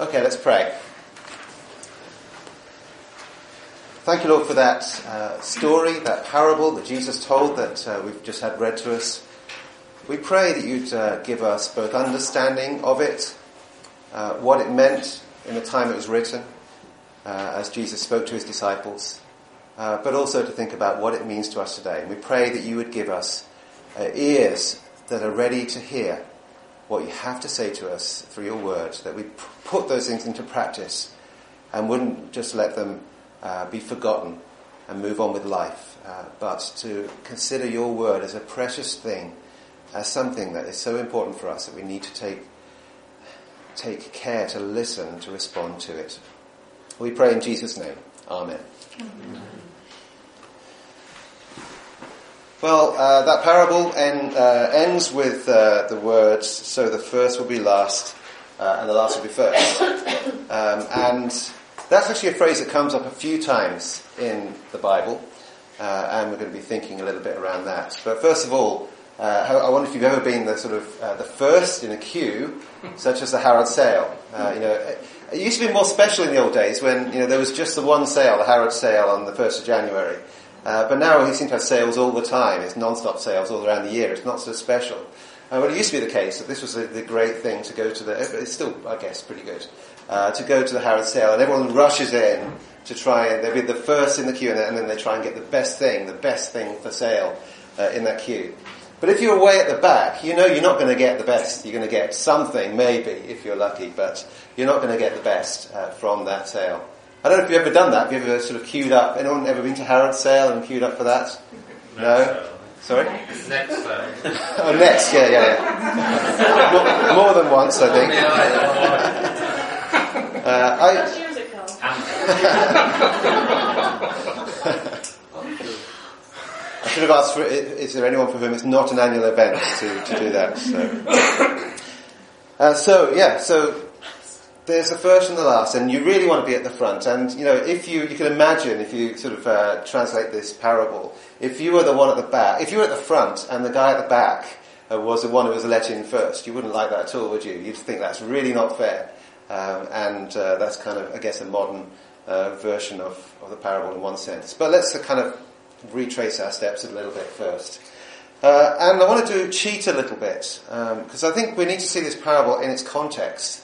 Okay, let's pray. Thank you, Lord, for that uh, story, that parable that Jesus told that uh, we've just had read to us. We pray that you'd uh, give us both understanding of it, uh, what it meant in the time it was written, uh, as Jesus spoke to his disciples, uh, but also to think about what it means to us today. And we pray that you would give us ears that are ready to hear what you have to say to us through your word, that we put those things into practice and wouldn't just let them uh, be forgotten and move on with life, uh, but to consider your word as a precious thing, as something that is so important for us that we need to take, take care to listen, to respond to it. We pray in Jesus' name. Amen. Amen. Well, uh, that parable end, uh, ends with uh, the words, so the first will be last, uh, and the last will be first. Um, and that's actually a phrase that comes up a few times in the Bible, uh, and we're going to be thinking a little bit around that. But first of all, uh, I wonder if you've ever been the sort of the first in a queue, such as the Harrod sale. You know, it, it, used to be more special in the old days when you know there was just the one sale, the Harrod sale on the first of January. Uh, but now he seems to have sales all the time. It's non-stop sales all around the year. It's not so special. Uh, well, it used to be the case that this was the, the great thing to go to the. It's still, I guess, pretty good uh, to go to the Harrods sale, and everyone rushes in to try and they'll be the first in the queue, and, and then they try and get the best thing, the best thing for sale uh, in that queue. But if you're way at the back, you know you're not going to get the best. You're going to get something, maybe, if you're lucky, but you're not going to get the best uh, from that sale. I don't know if you've ever done that. Have you ever sort of queued up? Anyone ever been to Harrod sale and queued up for that? No? Sorry? Next sale. oh, next, yeah, yeah, yeah. more, more than once, I think. Uh, I, years ago. I should have asked for, is there anyone for whom it's not an annual event to, to do that? So. Uh, so, yeah, so there's the first and the last, and you really want to be at the front. And, you know, if you, you can imagine, if you sort of uh, translate this parable, if you were the one at the back, if you were at the front and the guy at the back uh, was the one who was let in first, you wouldn't like that at all, would you? You'd think that's really not fair. Um, and uh, that's kind of, I guess, a modern uh, version of, of the parable in one sense. But let's kind of retrace our steps a little bit first. Uh, and I want to cheat a little bit, because um, I think we need to see this parable in its context.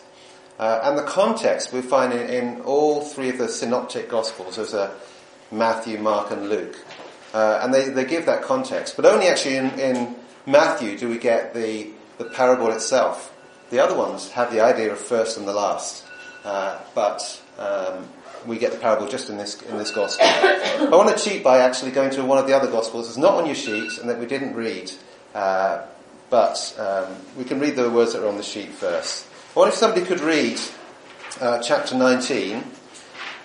Uh, and the context we find in, in, all three of the synoptic gospels, there's a Matthew, Mark, and Luke. Uh, and they, they give that context. But only actually in, in Matthew do we get the, the parable itself. The other ones have the idea of first and the last, uh, but um, we get the parable just in this in this gospel. I want to cheat by actually going to one of the other gospels. It's not on your sheet, and that we didn't read, uh, but um, we can read the words that are on the sheet first. I wonder if somebody could read uh, chapter 19,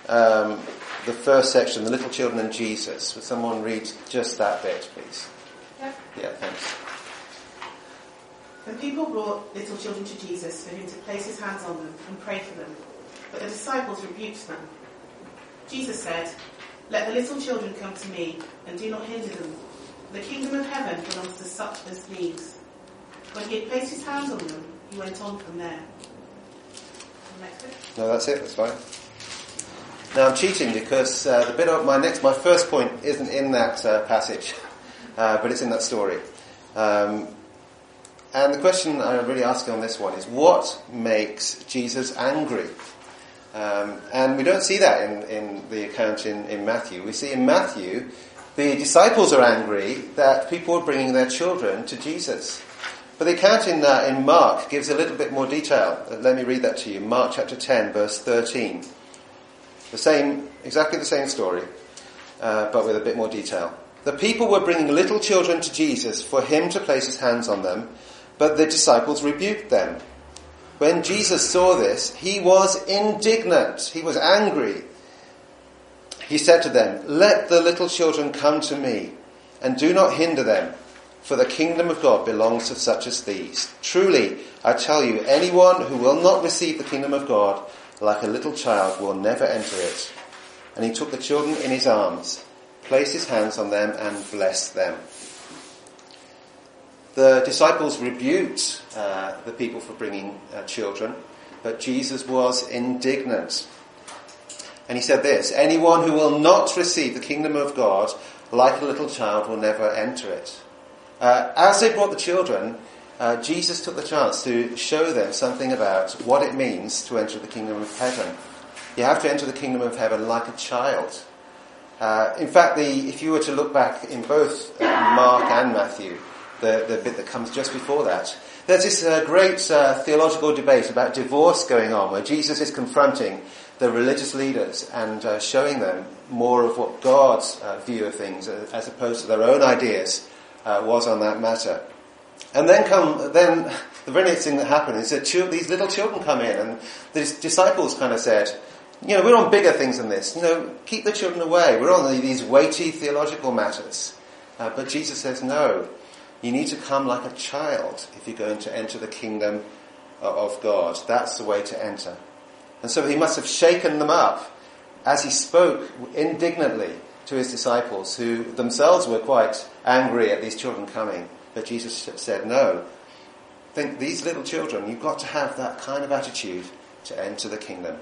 um, the first section, the little children and Jesus. Would someone read just that bit, please? Yeah. Yeah, thanks. When people brought little children to Jesus for him to place his hands on them and pray for them, but the disciples rebuked them. Jesus said, Let the little children come to me, and do not hinder them. The kingdom of heaven belongs to such as these. When he had placed his hands on them, he went on from there. No, that's it. That's fine. Now I'm cheating because uh, the bit of my next, my first point isn't in that uh, passage, uh, but it's in that story. Um, and the question I'm really asking on this one is what makes Jesus angry? Um, and we don't see that in, in the account in, in Matthew. We see in Matthew the disciples are angry that people are bringing their children to Jesus. But the account in, uh, in Mark gives a little bit more detail. Uh, let me read that to you. Mark chapter 10, verse 13. The same, exactly the same story, uh, but with a bit more detail. The people were bringing little children to Jesus for him to place his hands on them, but the disciples rebuked them. When Jesus saw this, he was indignant. He was angry. He said to them, Let the little children come to me, and do not hinder them, for the kingdom of God belongs to such as these. Truly, I tell you, anyone who will not receive the kingdom of God like a little child will never enter it. And he took the children in his arms, placed his hands on them, and blessed them. The disciples rebuked uh, the people for bringing uh, children. but Jesus was indignant. And he said this, anyone who will not receive the kingdom of God like a little child will never enter it. Uh, as they brought the children, uh, Jesus took the chance to show them something about what it means to enter the kingdom of heaven. You have to enter the kingdom of heaven like a child. Uh, in fact, the, if you were to look back in both uh, Mark and Matthew, the, the bit that comes just before that, there's this uh, great uh, theological debate about divorce going on where Jesus is confronting the religious leaders and showing them more of what God's view of things as opposed to their own ideas was on that matter. And then come, then the very next thing that happened is that these little children come in and the disciples kind of said, you know, we're on bigger things than this. You know, keep the children away. We're on these weighty theological matters. Uh, but Jesus says, no, you need to come like a child if you're going to enter the kingdom of God. That's the way to enter. And so he must have shaken them up as he spoke indignantly to his disciples, who themselves were quite angry at these children coming. But Jesus said, no. Think these little children, you've got to have that kind of attitude to enter the kingdom.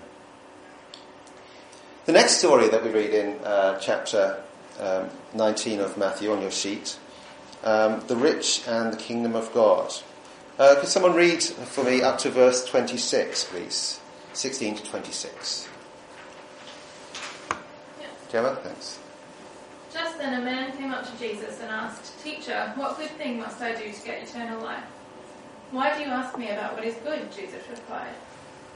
The next story that we read in uh, chapter um, 19 of Matthew on your sheet, um, the rich and the kingdom of God. Uh, could someone read for me up to verse 26, please? 16 to 26. Yes. Gemma, thanks. Just then a man came up to Jesus and asked, Teacher, what good thing must I do to get eternal life? Why do you ask me about what is good? Jesus replied.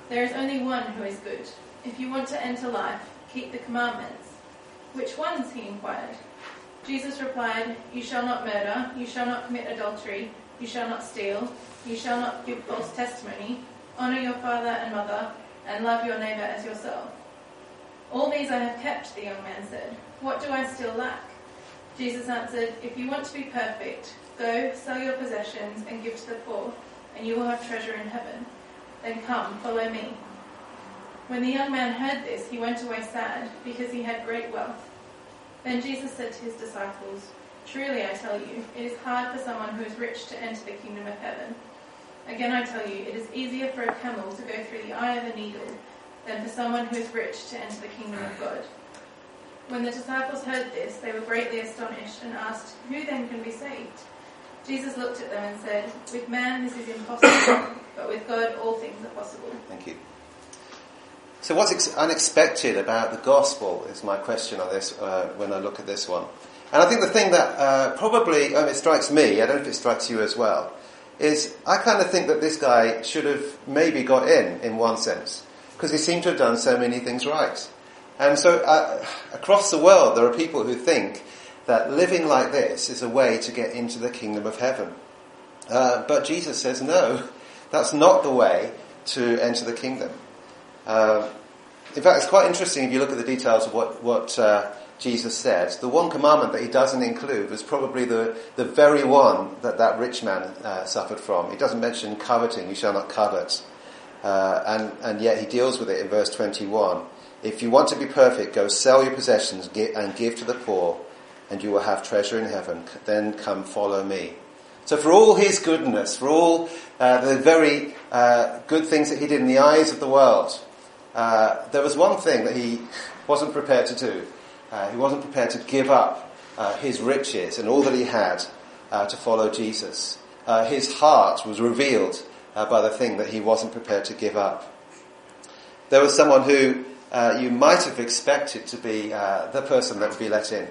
There is only one who is good. If you want to enter life, keep the commandments. Which ones? he inquired. Jesus replied, You shall not murder, you shall not commit adultery, you shall not steal, you shall not give false testimony, honour your father and mother, and love your neighbour as yourself. All these I have kept, the young man said. What do I still lack? Jesus answered, If you want to be perfect, go, sell your possessions, and give to the poor, and you will have treasure in heaven. Then come, follow me. When the young man heard this, he went away sad, because he had great wealth. Then Jesus said to his disciples, Truly I tell you, it is hard for someone who is rich to enter the kingdom of heaven. Again I tell you, it is easier for a camel to go through the eye of a needle than for someone who is rich to enter the kingdom of God. When the disciples heard this, they were greatly astonished and asked, Who then can be saved? Jesus looked at them and said, With man this is impossible, but with God all things are possible. Thank you. So, what's ex- unexpected about the gospel is my question on this uh, when I look at this one. And I think the thing that uh, probably um, it strikes me, I don't know if it strikes you as well, is I kind of think that this guy should have maybe got in, in one sense, because he seemed to have done so many things right. And so, uh, across the world, there are people who think that living like this is a way to get into the kingdom of heaven. Uh, but Jesus says, no, that's not the way to enter the kingdom. Uh, in fact, it's quite interesting if you look at the details of what, what uh, Jesus said. The one commandment that he doesn't include was probably the, the very one that that rich man uh, suffered from. He doesn't mention coveting, you shall not covet. Uh, and, and yet he deals with it in verse 21. If you want to be perfect, go sell your possessions and give to the poor, and you will have treasure in heaven. Then come follow me. So for all his goodness, for all uh, the very uh, good things that he did in the eyes of the world, uh, there was one thing that he wasn't prepared to do. Uh, he wasn't prepared to give up uh, his riches and all that he had uh, to follow Jesus. His heart was revealed by the thing that he wasn't prepared to give up. There was someone who you might have expected to be the person that would be let in.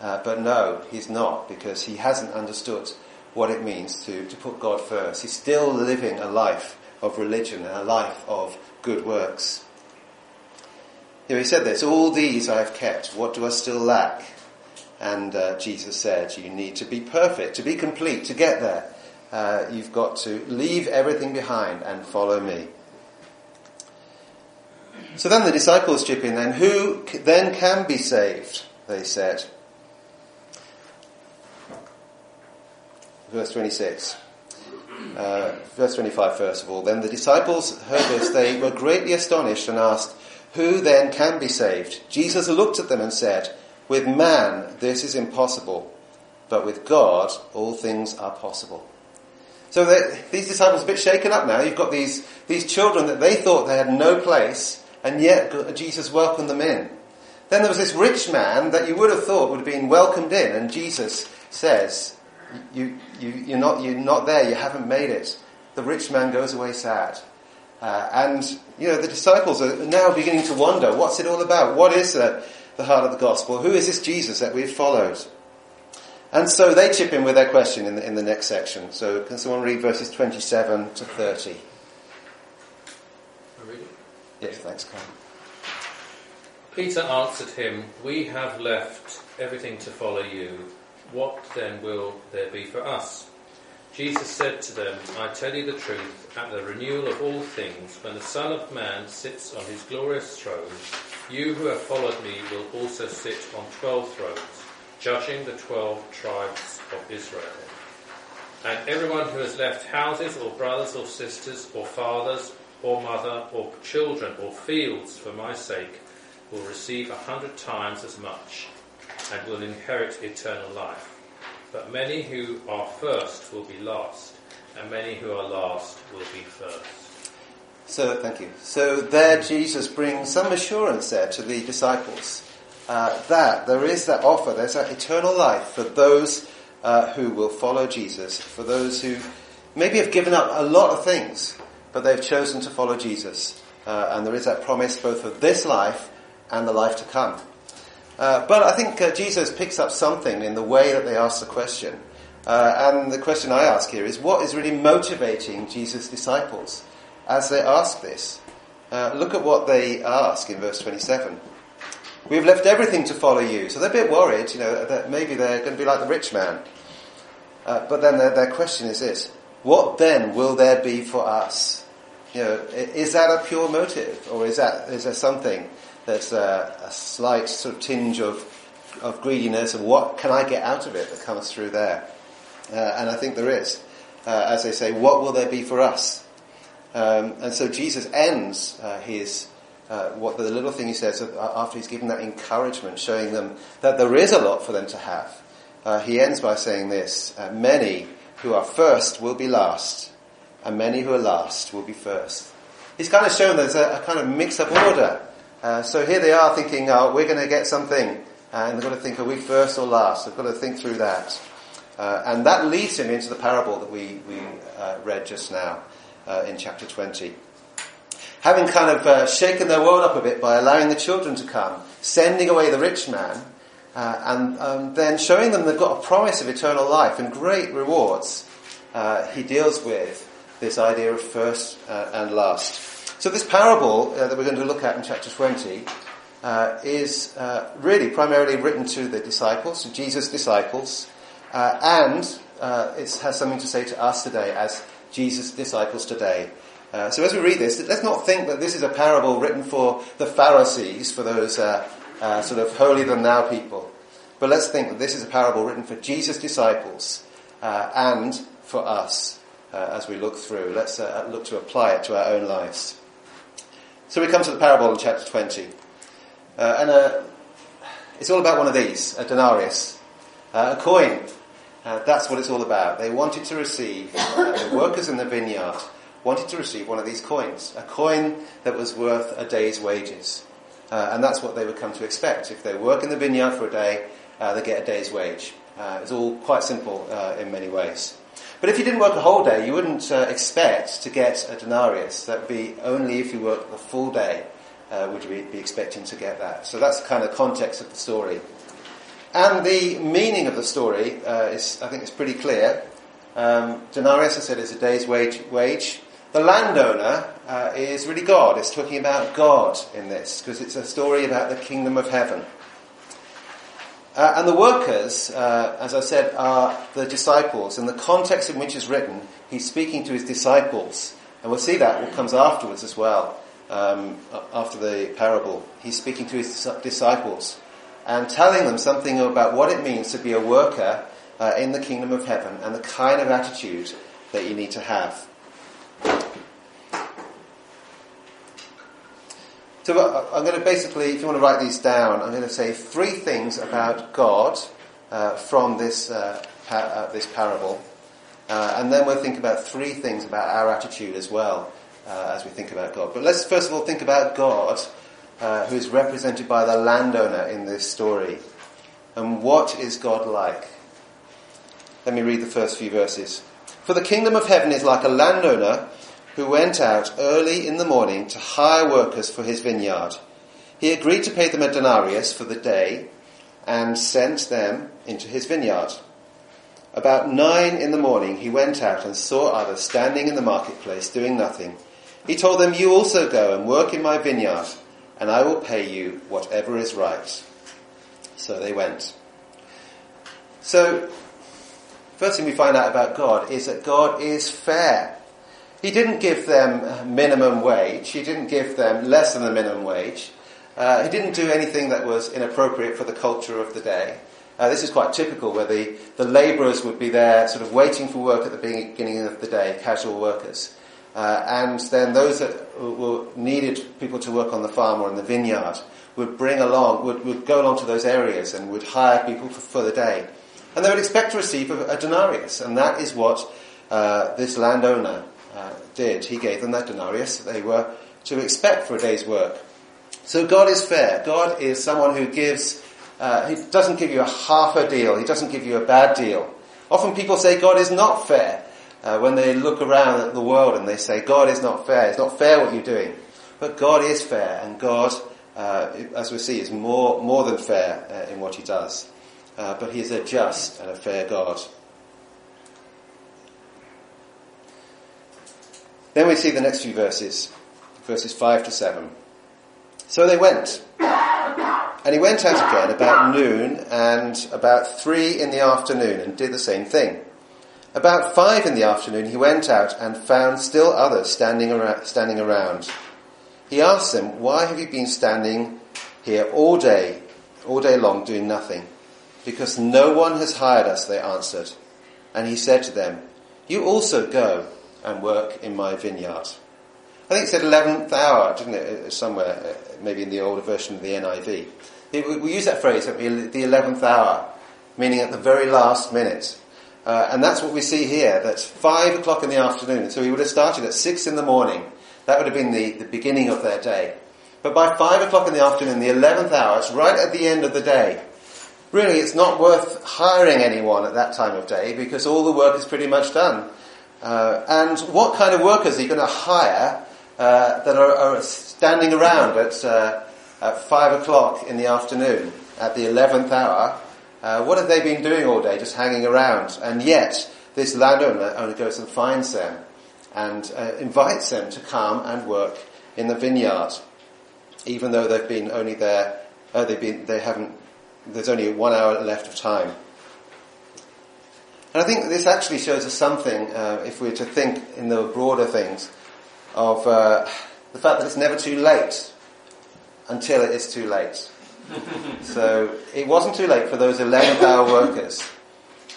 but no, he's not because he hasn't understood what it means to, to put God first. He's still living a life of religion and a life of good works. Here he said this, all these I have kept, what do I still lack? And uh, Jesus said, you need to be perfect, to be complete, to get there. Uh, you've got to leave everything behind and follow me. So then the disciples chip in then, who then can be saved? They said. Verse 26. Uh, verse 25 first of all. Then the disciples heard this, they were greatly astonished and asked, who then can be saved? Jesus looked at them and said, With man this is impossible, but with God all things are possible. So these disciples are a bit shaken up now. You've got these, these children that they thought they had no place, and yet Jesus welcomed them in. Then there was this rich man that you would have thought would have been welcomed in, and Jesus says, you, you, you're, not, you're not there, you haven't made it. The rich man goes away sad. Uh, and, you know, the disciples are now beginning to wonder, what's it all about? What is the heart of the gospel? Who is this Jesus that we've followed? And so they chip in with their question in the, in the next section. So can someone read verses 27 to 30? Yes, thanks, Carl. Peter answered him, We have left everything to follow you. What then will there be for us? Jesus said to them, I tell you the truth, at the renewal of all things, when the Son of Man sits on his glorious throne, you who have followed me will also sit on twelve thrones, judging the twelve tribes of Israel. And everyone who has left houses or brothers or sisters or fathers or mother or children or fields for my sake will receive a hundred times as much and will inherit eternal life. But many who are first will be last, and many who are last will be first. So, thank you. So there Jesus brings some assurance there to the disciples uh, that there is that offer, there's that eternal life for those uh, who will follow Jesus, for those who maybe have given up a lot of things, but they've chosen to follow Jesus. Uh, and there is that promise both of this life and the life to come. Uh, but I think uh, Jesus picks up something in the way that they ask the question. Uh, and the question I ask here is what is really motivating Jesus' disciples as they ask this? Uh, look at what they ask in verse 27. We've left everything to follow you. So they're a bit worried, you know, that maybe they're going to be like the rich man. Uh, but then their, their question is this. What then will there be for us? You know, is that a pure motive? Or is that, is there something that's a, a slight sort of tinge of, of greediness and what can I get out of it that comes through there? Uh, and I think there is. Uh, as they say, what will there be for us? Um, and so Jesus ends uh, his uh, what the little thing he says uh, after he's given that encouragement, showing them that there is a lot for them to have. Uh, he ends by saying this: "Many who are first will be last, and many who are last will be first. He's kind of shown there's a, a kind of mix-up order. Uh, so here they are thinking, "Oh, we're going to get something," and they've got to think, "Are we first or last?" They've got to think through that, uh, and that leads him into the parable that we we uh, read just now uh, in chapter 20. Having kind of uh, shaken their world up a bit by allowing the children to come, sending away the rich man, uh, and um, then showing them they've got a promise of eternal life and great rewards, he deals with this idea of first uh, and last. So this parable uh, that we're going to look at in chapter 20 uh, is uh, really primarily written to the disciples, to Jesus' disciples, uh, and uh, it has something to say to us today as Jesus' disciples today. So as we read this, let's not think that this is a parable written for the Pharisees, for those sort of holier than thou people. But let's think that this is a parable written for Jesus' disciples and for us uh, as we look through. Let's uh, look to apply it to our own lives. So we come to the parable in chapter 20. Uh, and uh, it's all about one of these, a denarius, uh, a coin. Uh, that's what it's all about. They wanted to receive, the workers in the vineyard wanted to receive one of these coins, a coin that was worth a day's wages. And that's what they would come to expect. If they work in the vineyard for a day, they get a day's wage. It's all quite simple in many ways. But if you didn't work a whole day, you wouldn't uh, expect to get a denarius. That would be only if you worked the full day uh, would you be expecting to get that. So that's the kind of context of the story. And the meaning of the story uh, is, I think, is pretty clear. Um, denarius, I said, is a day's wage. wage. The landowner uh, is really God. It's talking about God in this because it's a story about the kingdom of heaven. Uh, and the workers, uh, as I said, are the disciples. In the context in which it's written, he's speaking to his disciples. And we'll see that what comes afterwards as well, um, after the parable. He's speaking to his disciples and telling them something about what it means to be a worker uh, in the kingdom of heaven and the kind of attitude that you need to have. So I'm going to basically, if you want to write these down, I'm going to say three things about God uh, from this uh, pa- uh, this parable. Uh, and then we'll think about three things about our attitude as well uh, as we think about God. But let's first of all think about God, who is represented by the landowner in this story. And what is God like? Let me read the first few verses. For the kingdom of heaven is like a landowner who went out early in the morning to hire workers for his vineyard. He agreed to pay them a denarius for the day and sent them into his vineyard. About nine in the morning he went out and saw others standing in the marketplace doing nothing. He told them, You also go and work in my vineyard, and I will pay you whatever is right. So they went. So, first thing we find out about God is that God is fair. He didn't give them minimum wage. He didn't give them less than the minimum wage. Uh, he didn't do anything that was inappropriate for the culture of the day. Uh, this is quite typical where the, the labourers would be there sort of waiting for work at the beginning of the day, casual workers. Uh, and then those that were, needed people to work on the farm or in the vineyard would bring along, would, would go along to those areas and would hire people for, for the day. And they would expect to receive a, a denarius, and that is what uh, this landowner uh, did. He gave them that denarius they were to expect for a day's work. So God is fair. God is someone who gives, uh, he doesn't give you a half a deal. He doesn't give you a bad deal. Often people say God is not fair uh, when they look around at the world and they say God is not fair. It's not fair what you're doing. But God is fair and God, uh, as we see, is more, more than fair uh, in what he does. But he is a just and a fair God. Then we see the next few verses, verses 5 to 7. So they went. And he went out again about noon and about three in the afternoon and did the same thing. About five in the afternoon he went out and found still others standing around, standing around. He asked them, Why have you been standing here all day, all day long doing nothing? Because no one has hired us, they answered. And he said to them, You also go and work in my vineyard. I think it said 11th hour, didn't it, somewhere, uh, maybe in the older version of the NIV. We use that phrase, the 11th hour, meaning at the very last minute. Uh, and that's what we see here, that's 5 o'clock in the afternoon, so he would have started at 6 in the morning. That would have been the, the beginning of their day. But by 5 o'clock in the afternoon, the 11th hour, it's right at the end of the day. Really, it's not worth hiring anyone at that time of day because all the work is pretty much done. Uh, and what kind of workers are you going to hire uh, that are, are, standing around at, uh, at five o'clock in the afternoon at the eleventh hour. Uh, what have they been doing all day? Just hanging around. And yet, this landowner only goes and finds them and uh, invites them to come and work in the vineyard, even though they've been only there. Uh, they've been. They haven't. There's only one hour left of time. And I think this actually shows us something, uh, if we are to think in the broader things, of uh, the fact that it's never too late until it is too late. so it wasn't too late for those 11th hour workers.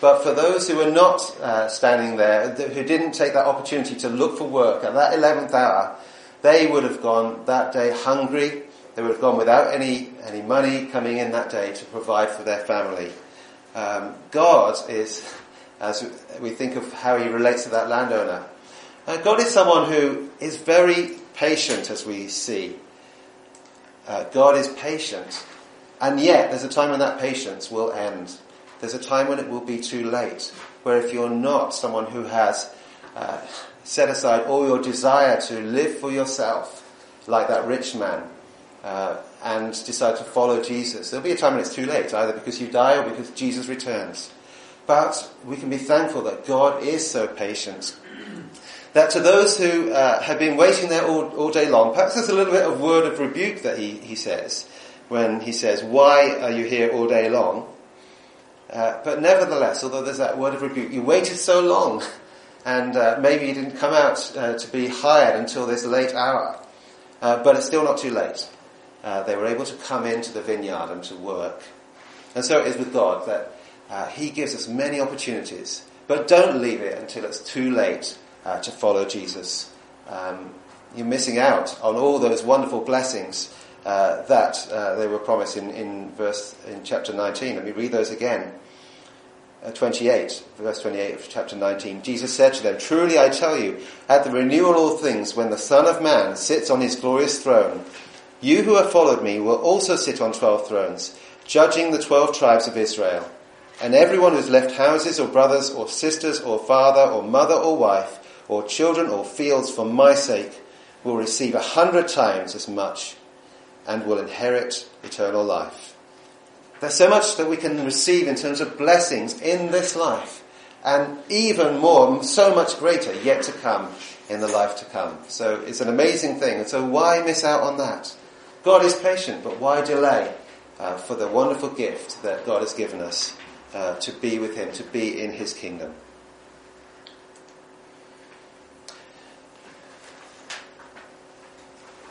But for those who were not uh, standing there, who didn't take that opportunity to look for work at that 11th hour, they would have gone that day hungry. They would have gone without any, any money coming in that day to provide for their family. Um, God is, as we think of how he relates to that landowner, uh, God is someone who is very patient, as we see. Uh, God is patient. And yet, there's a time when that patience will end. There's a time when it will be too late. Where if you're not someone who has uh, set aside all your desire to live for yourself, like that rich man, uh, and decide to follow Jesus, there'll be a time when it's too late, either because you die or because Jesus returns. But we can be thankful that God is so patient that to those who uh, have been waiting there all, all day long, perhaps there's a little bit of word of rebuke that he, he says when he says, Why are you here all day long? Uh, but nevertheless, although there's that word of rebuke, you waited so long, and uh, maybe you didn't come out uh, to be hired until this late hour. Uh, but it's still not too late. Uh, they were able to come into the vineyard and to work. And so it is with God that He gives us many opportunities, but don't leave it until it's too late uh, to follow Jesus. Um, you're missing out on all those wonderful blessings uh, that uh, they were promised in, in verse in chapter 19. Let me read those again. uh, 28, verse 28 of chapter 19, Jesus said to them, Truly I tell you, at the renewal of all things, when the Son of Man sits on his glorious throne, you who have followed me will also sit on twelve thrones, judging the twelve tribes of Israel. And everyone who has left houses or brothers or sisters or father or mother or wife or children or fields for my sake will receive a hundred times as much and will inherit eternal life. There's so much that we can receive in terms of blessings in this life, and even more, so much greater yet to come in the life to come. So it's an amazing thing, and so why miss out on that? God is patient, but why delay uh, for the wonderful gift that God has given us uh, to be with Him, to be in His kingdom?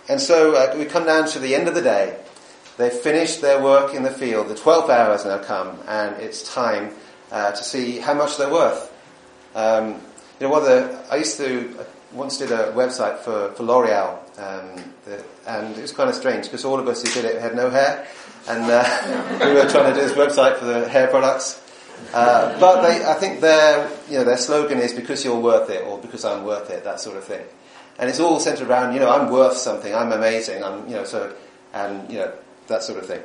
And so uh, we come down to the end of the day. They've finished their work in the field. The 12 hours now come, and it's time uh, to see how much they're worth. Um, you know, the, I used to I once did a website for, for L'Oreal, um, the, and it was kind of strange because all of us who did it had no hair, and uh, we were trying to do this website for the hair products. Uh, but they, I think their, you know, their slogan is because you're worth it, or because I'm worth it, that sort of thing. And it's all centered around, you know, I'm worth something, I'm amazing, I'm, you know, so, and, you know, that sort of thing.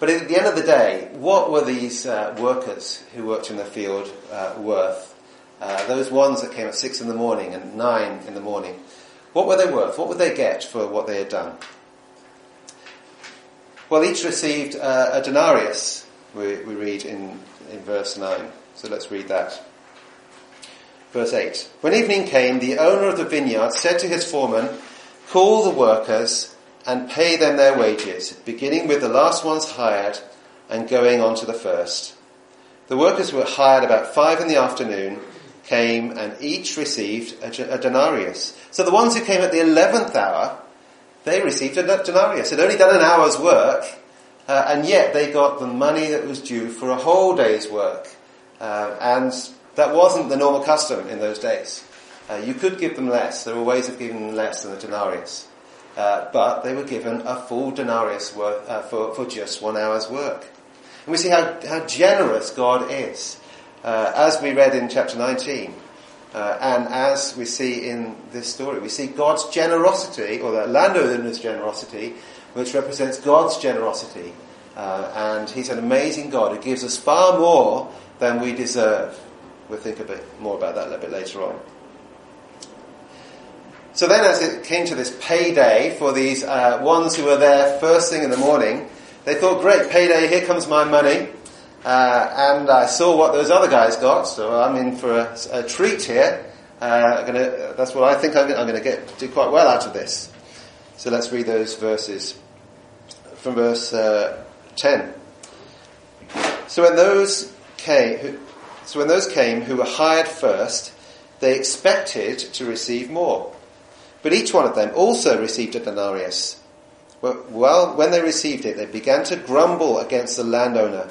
But at the end of the day, what were these uh, workers who worked in the field uh, worth? Uh, those ones that came at six in the morning and nine in the morning. What were they worth? What would they get for what they had done? Well, each received uh, a denarius, we, we read in, in verse 9. So let's read that. Verse 8. When evening came, the owner of the vineyard said to his foreman, Call the workers and pay them their wages, beginning with the last ones hired and going on to the first. The workers were hired about five in the afternoon came and each received a, denarius. So the ones who came at the eleventh hour, they received a denarius. They'd only done an hour's work, uh, and yet they got the money that was due for a whole day's work. Uh, and that wasn't the normal custom in those days. Uh, you could give them less. There were ways of giving them less than a denarius. Uh, but they were given a full denarius worth, uh, for, for just one hour's work. And we see how, how generous God is. Uh, as we read in chapter 19, uh, and as we see in this story, we see God's generosity, or the landowner's generosity, which represents God's generosity. Uh, and He's an amazing God who gives us far more than we deserve. We'll think a bit more about that a little bit later on. So then, as it came to this payday for these uh, ones who were there first thing in the morning, they thought, great, payday, here comes my money. Uh, and I saw what those other guys got, so I'm in for a, a treat here. Uh, gonna, that's what I think I'm, I'm going to get do quite well out of this. So let's read those verses from verse uh, 10. So when those came, so when those came who were hired first, they expected to receive more. But each one of them also received a denarius. Well, when they received it, they began to grumble against the landowner.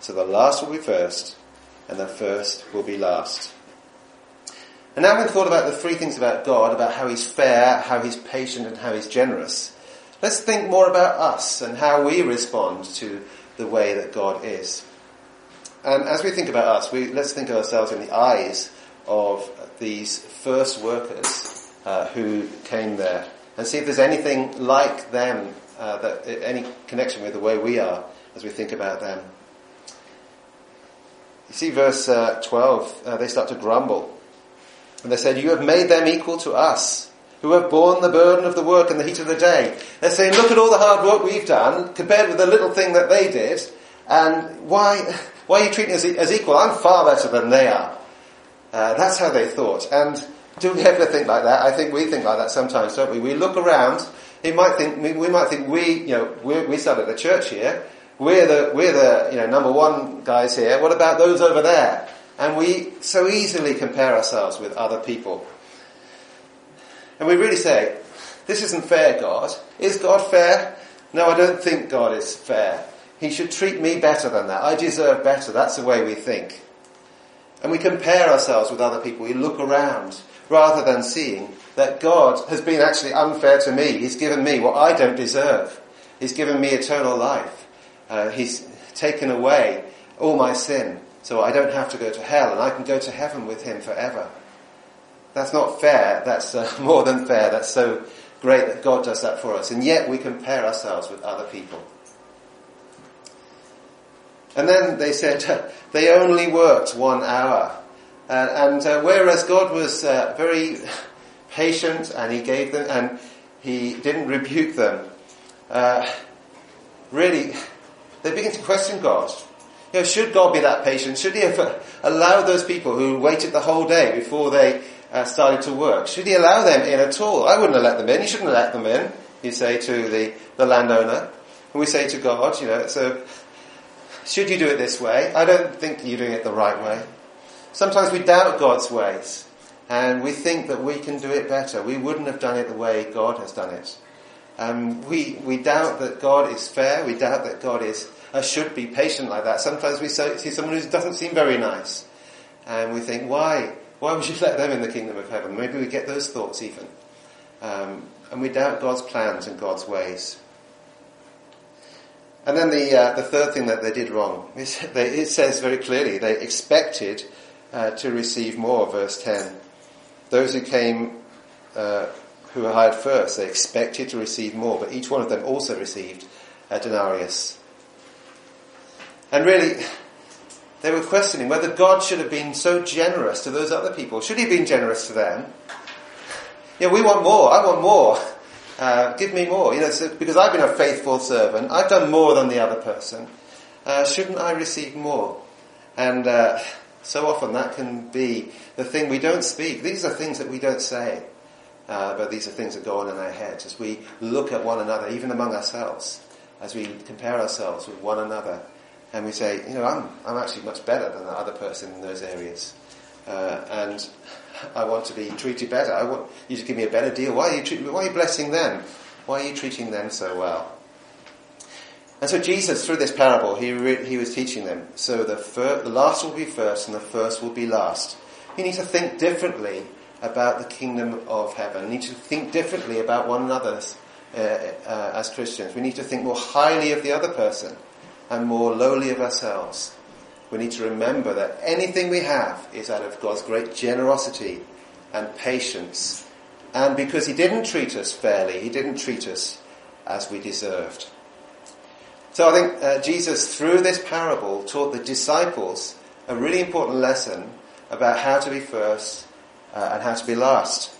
So the last will be first, and the first will be last. And now we've thought about the three things about God, about how He's fair, how He's patient, and how He's generous. Let's think more about us and how we respond to the way that God is. And as we think about us, we, let's think of ourselves in the eyes of these first workers uh, who came there and see if there's anything like them, uh, that any connection with the way we are as we think about them. You see verse uh, 12, uh, they start to grumble. And they said, you have made them equal to us, who have borne the burden of the work and the heat of the day. They're saying, look at all the hard work we've done, compared with the little thing that they did, and why, why are you treating us as equal? I'm far better than they are. Uh, that's how they thought. And do we ever think like that? I think we think like that sometimes, don't we? We look around. He might think we might think we, you know, we, we started a church here. We're the, we're the, you know, number one guys here. What about those over there? And we so easily compare ourselves with other people. And we really say, this isn't fair, God. Is God fair? No, I don't think God is fair. He should treat me better than that. I deserve better. That's the way we think. And we compare ourselves with other people. We look around rather than seeing that God has been actually unfair to me. He's given me what I don't deserve. He's given me eternal life. Uh, he's taken away all my sin so I don't have to go to hell and I can go to heaven with him forever. That's not fair. That's uh, more than fair. That's so great that God does that for us. And yet we compare ourselves with other people. And then they said they only worked one hour. Uh, and uh, whereas God was uh, very patient and he gave them, and he didn't rebuke them, uh, really, they begin to question God. You know, should God be that patient? Should he have allowed those people who waited the whole day before they uh, started to work? Should he allow them in at all? I wouldn't have let them in. He shouldn't have let them in, you say to the, the landowner. And we say to God, you know, so should you do it this way? I don't think you're doing it the right way. Sometimes we doubt God's ways and we think that we can do it better. We wouldn't have done it the way God has done it. Um, we, we doubt that God is fair. We doubt that God is, uh, should be patient like that. Sometimes we see someone who doesn't seem very nice and we think, why? Why would you let them in the kingdom of heaven? Maybe we get those thoughts even. Um, and we doubt God's plans and God's ways. And then the, uh, the third thing that they did wrong, is they, it says very clearly, they expected uh, to receive more, verse 10. Those who came, uh, who were hired first, they expected to receive more, but each one of them also received a denarius. And really, they were questioning whether God should have been so generous to those other people. Should he have been generous to them? Yeah, we want more. I want more. Uh, give me more. You know, so, because I've been a faithful servant. I've done more than the other person. Uh, shouldn't I receive more? And uh, so often that can be the thing we don't speak. These are things that we don't say. Uh, but these are things that go on in our heads as we look at one another, even among ourselves, as we compare ourselves with one another. And we say, you know, I'm, I'm actually much better than the other person in those areas. Uh, and I want to be treated better. I want you to give me a better deal. Why are you, treat, why are you blessing them? Why are you treating them so well? And so Jesus, through this parable, he, re- he was teaching them. So the, fir- the last will be first and the first will be last. You need to think differently about the kingdom of heaven. You need to think differently about one another uh, uh, as Christians. We need to think more highly of the other person and more lowly of ourselves we need to remember that anything we have is out of God's great generosity and patience. And because He didn't treat us fairly, He didn't treat us as we deserved. So I think uh, Jesus, through this parable, taught the disciples a really important lesson about how to be first uh, and how to be last.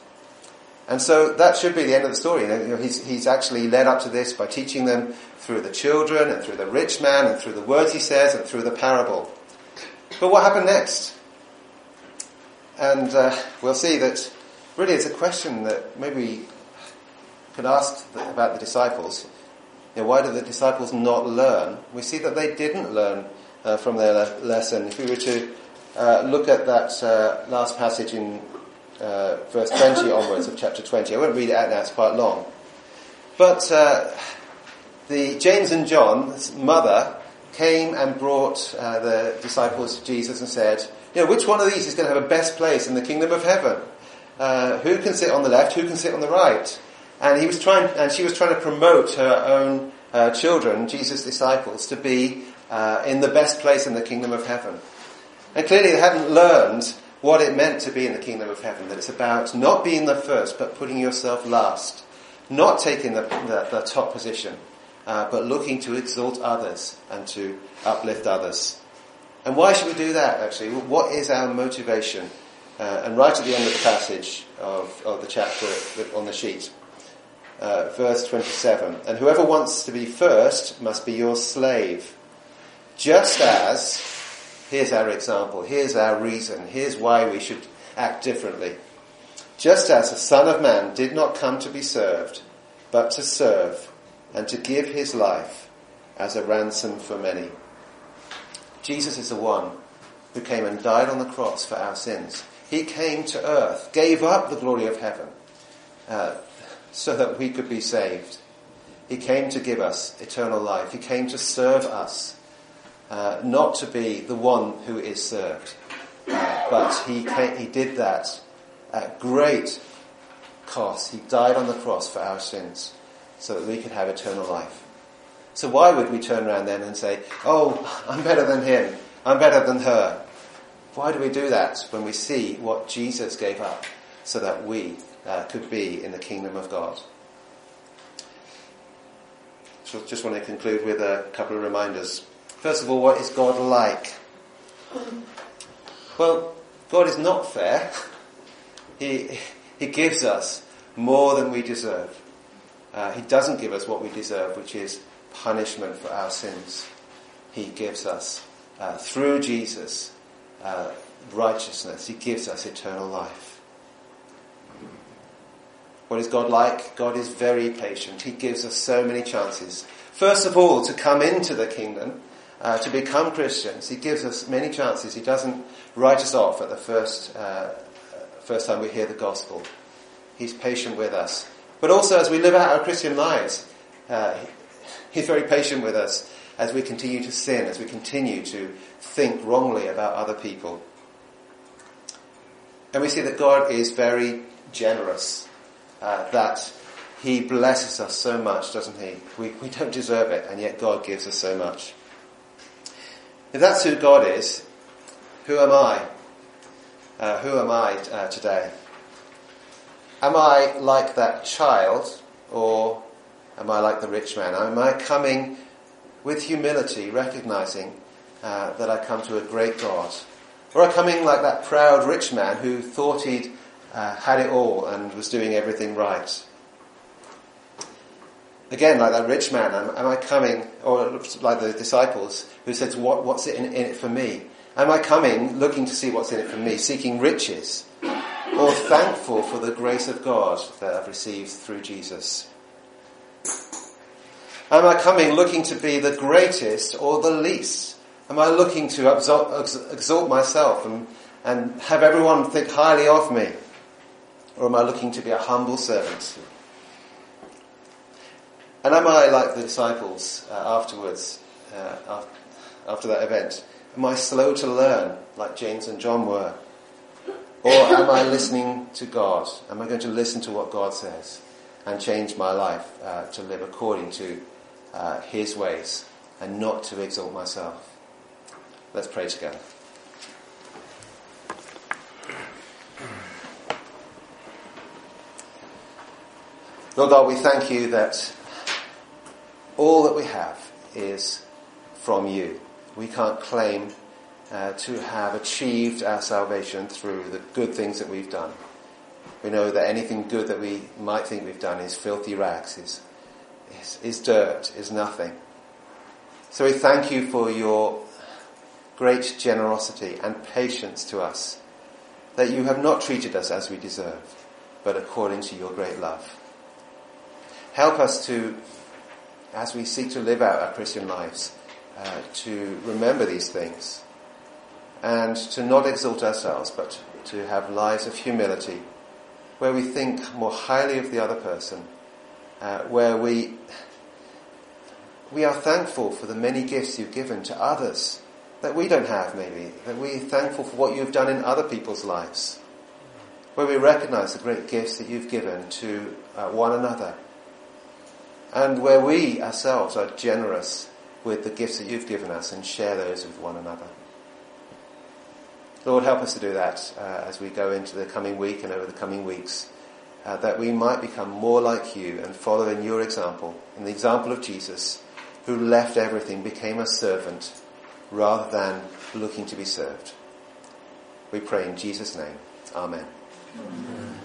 And so that should be the end of the story. You know, he's, he's actually led up to this by teaching them through the children and through the rich man and through the words he says and through the parable. But what happened next? And uh, we'll see that really it's a question that maybe we could ask about the disciples. You know, why did the disciples not learn? We see that they didn't learn uh, from their le- lesson. If we were to uh, look at that uh, last passage in uh, verse 20 onwards of chapter 20, I won't read it out now, it's quite long. But uh, the James and John's mother came and brought uh, the disciples to Jesus and said, you know, which one of these is going to have a best place in the kingdom of heaven? Uh, who can sit on the left? Who can sit on the right? And he was trying, and she was trying to promote her own uh, children, Jesus' disciples, to be uh, in the best place in the kingdom of heaven. And clearly they hadn't learned what it meant to be in the kingdom of heaven. That it's about not being the first, but putting yourself last, not taking the, the, the top position, uh, but looking to exalt others and to uplift others. And why should we do that actually? What is our motivation? Uh, and right at the end of the passage of, of the chapter on the sheet, uh, verse 27, and whoever wants to be first must be your slave. Just as, here's our example, here's our reason, here's why we should act differently. Just as the Son of Man did not come to be served, but to serve and to give his life as a ransom for many. Jesus is the one who came and died on the cross for our sins. He came to earth, gave up the glory of heaven, uh, so that we could be saved. He came to give us eternal life. He came to serve us, uh, not to be the one who is served. Uh, but he, came, he did that at great cost. He died on the cross for our sins so that we could have eternal life. So why would we turn around then and say, oh, I'm better than him. I'm better than her. Why do we do that when we see what Jesus gave up so that we uh, could be in the kingdom of God? So just want to conclude with a couple of reminders. First of all, what is God like? Well, God is not fair. He, he gives us more than we deserve. Uh, he doesn't give us what we deserve, which is punishment for our sins. He gives us, uh, through Jesus, uh, righteousness. He gives us eternal life. What is God like? God is very patient. He gives us so many chances. First of all, to come into the kingdom, uh, to become Christians. He gives us many chances. He doesn't write us off at the first, uh, first time we hear the gospel. He's patient with us. But also as we live out our Christian lives, uh, He's very patient with us as we continue to sin, as we continue to think wrongly about other people. And we see that God is very generous, uh, that He blesses us so much, doesn't He? We, we don't deserve it, and yet God gives us so much. If that's who God is, who am I? Uh, who am I uh, today? Am I like that child, or am I like the rich man? Am I coming with humility, recognizing uh, that I come to a great God? Or am I coming like that proud rich man who thought he'd uh, had it all and was doing everything right? Again, like that rich man, am, am I coming, or like the disciples who said, what, what's in, in it for me? Am I coming looking to see what's in it for me, seeking riches? Or thankful for the grace of God that I've received through Jesus? Am I coming looking to be the greatest or the least? Am I looking to exalt, exalt myself and, and have everyone think highly of me? Or am I looking to be a humble servant? And am I like the disciples uh, afterwards, uh, after that event? Am I slow to learn like James and John were? Or am I listening to God? Am I going to listen to what God says and change my life uh, to live according to uh, His ways and not to exalt myself? Let's pray together. Lord God, we thank you that all that we have is from you. We can't claim uh, to have achieved our salvation through the good things that we've done. We know that anything good that we might think we've done is filthy rags, is, is, is dirt, is nothing. So we thank you for your great generosity and patience to us, that you have not treated us as we deserve, but according to your great love. Help us to, as we seek to live out our Christian lives, uh, to remember these things and to not exalt ourselves, but to have lives of humility where we think more highly of the other person, uh, where we we are thankful for the many gifts you've given to others that we don't have maybe, that we're thankful for what you've done in other people's lives, where we recognize the great gifts that you've given to uh, one another, and where we ourselves are generous with the gifts that you've given us and share those with one another. Lord, help us to do that uh, as we go into the coming week and over the coming weeks, uh, that we might become more like you and follow in your example, in the example of Jesus, who left everything, became a servant, rather than looking to be served. We pray in Jesus' name. Amen. Amen.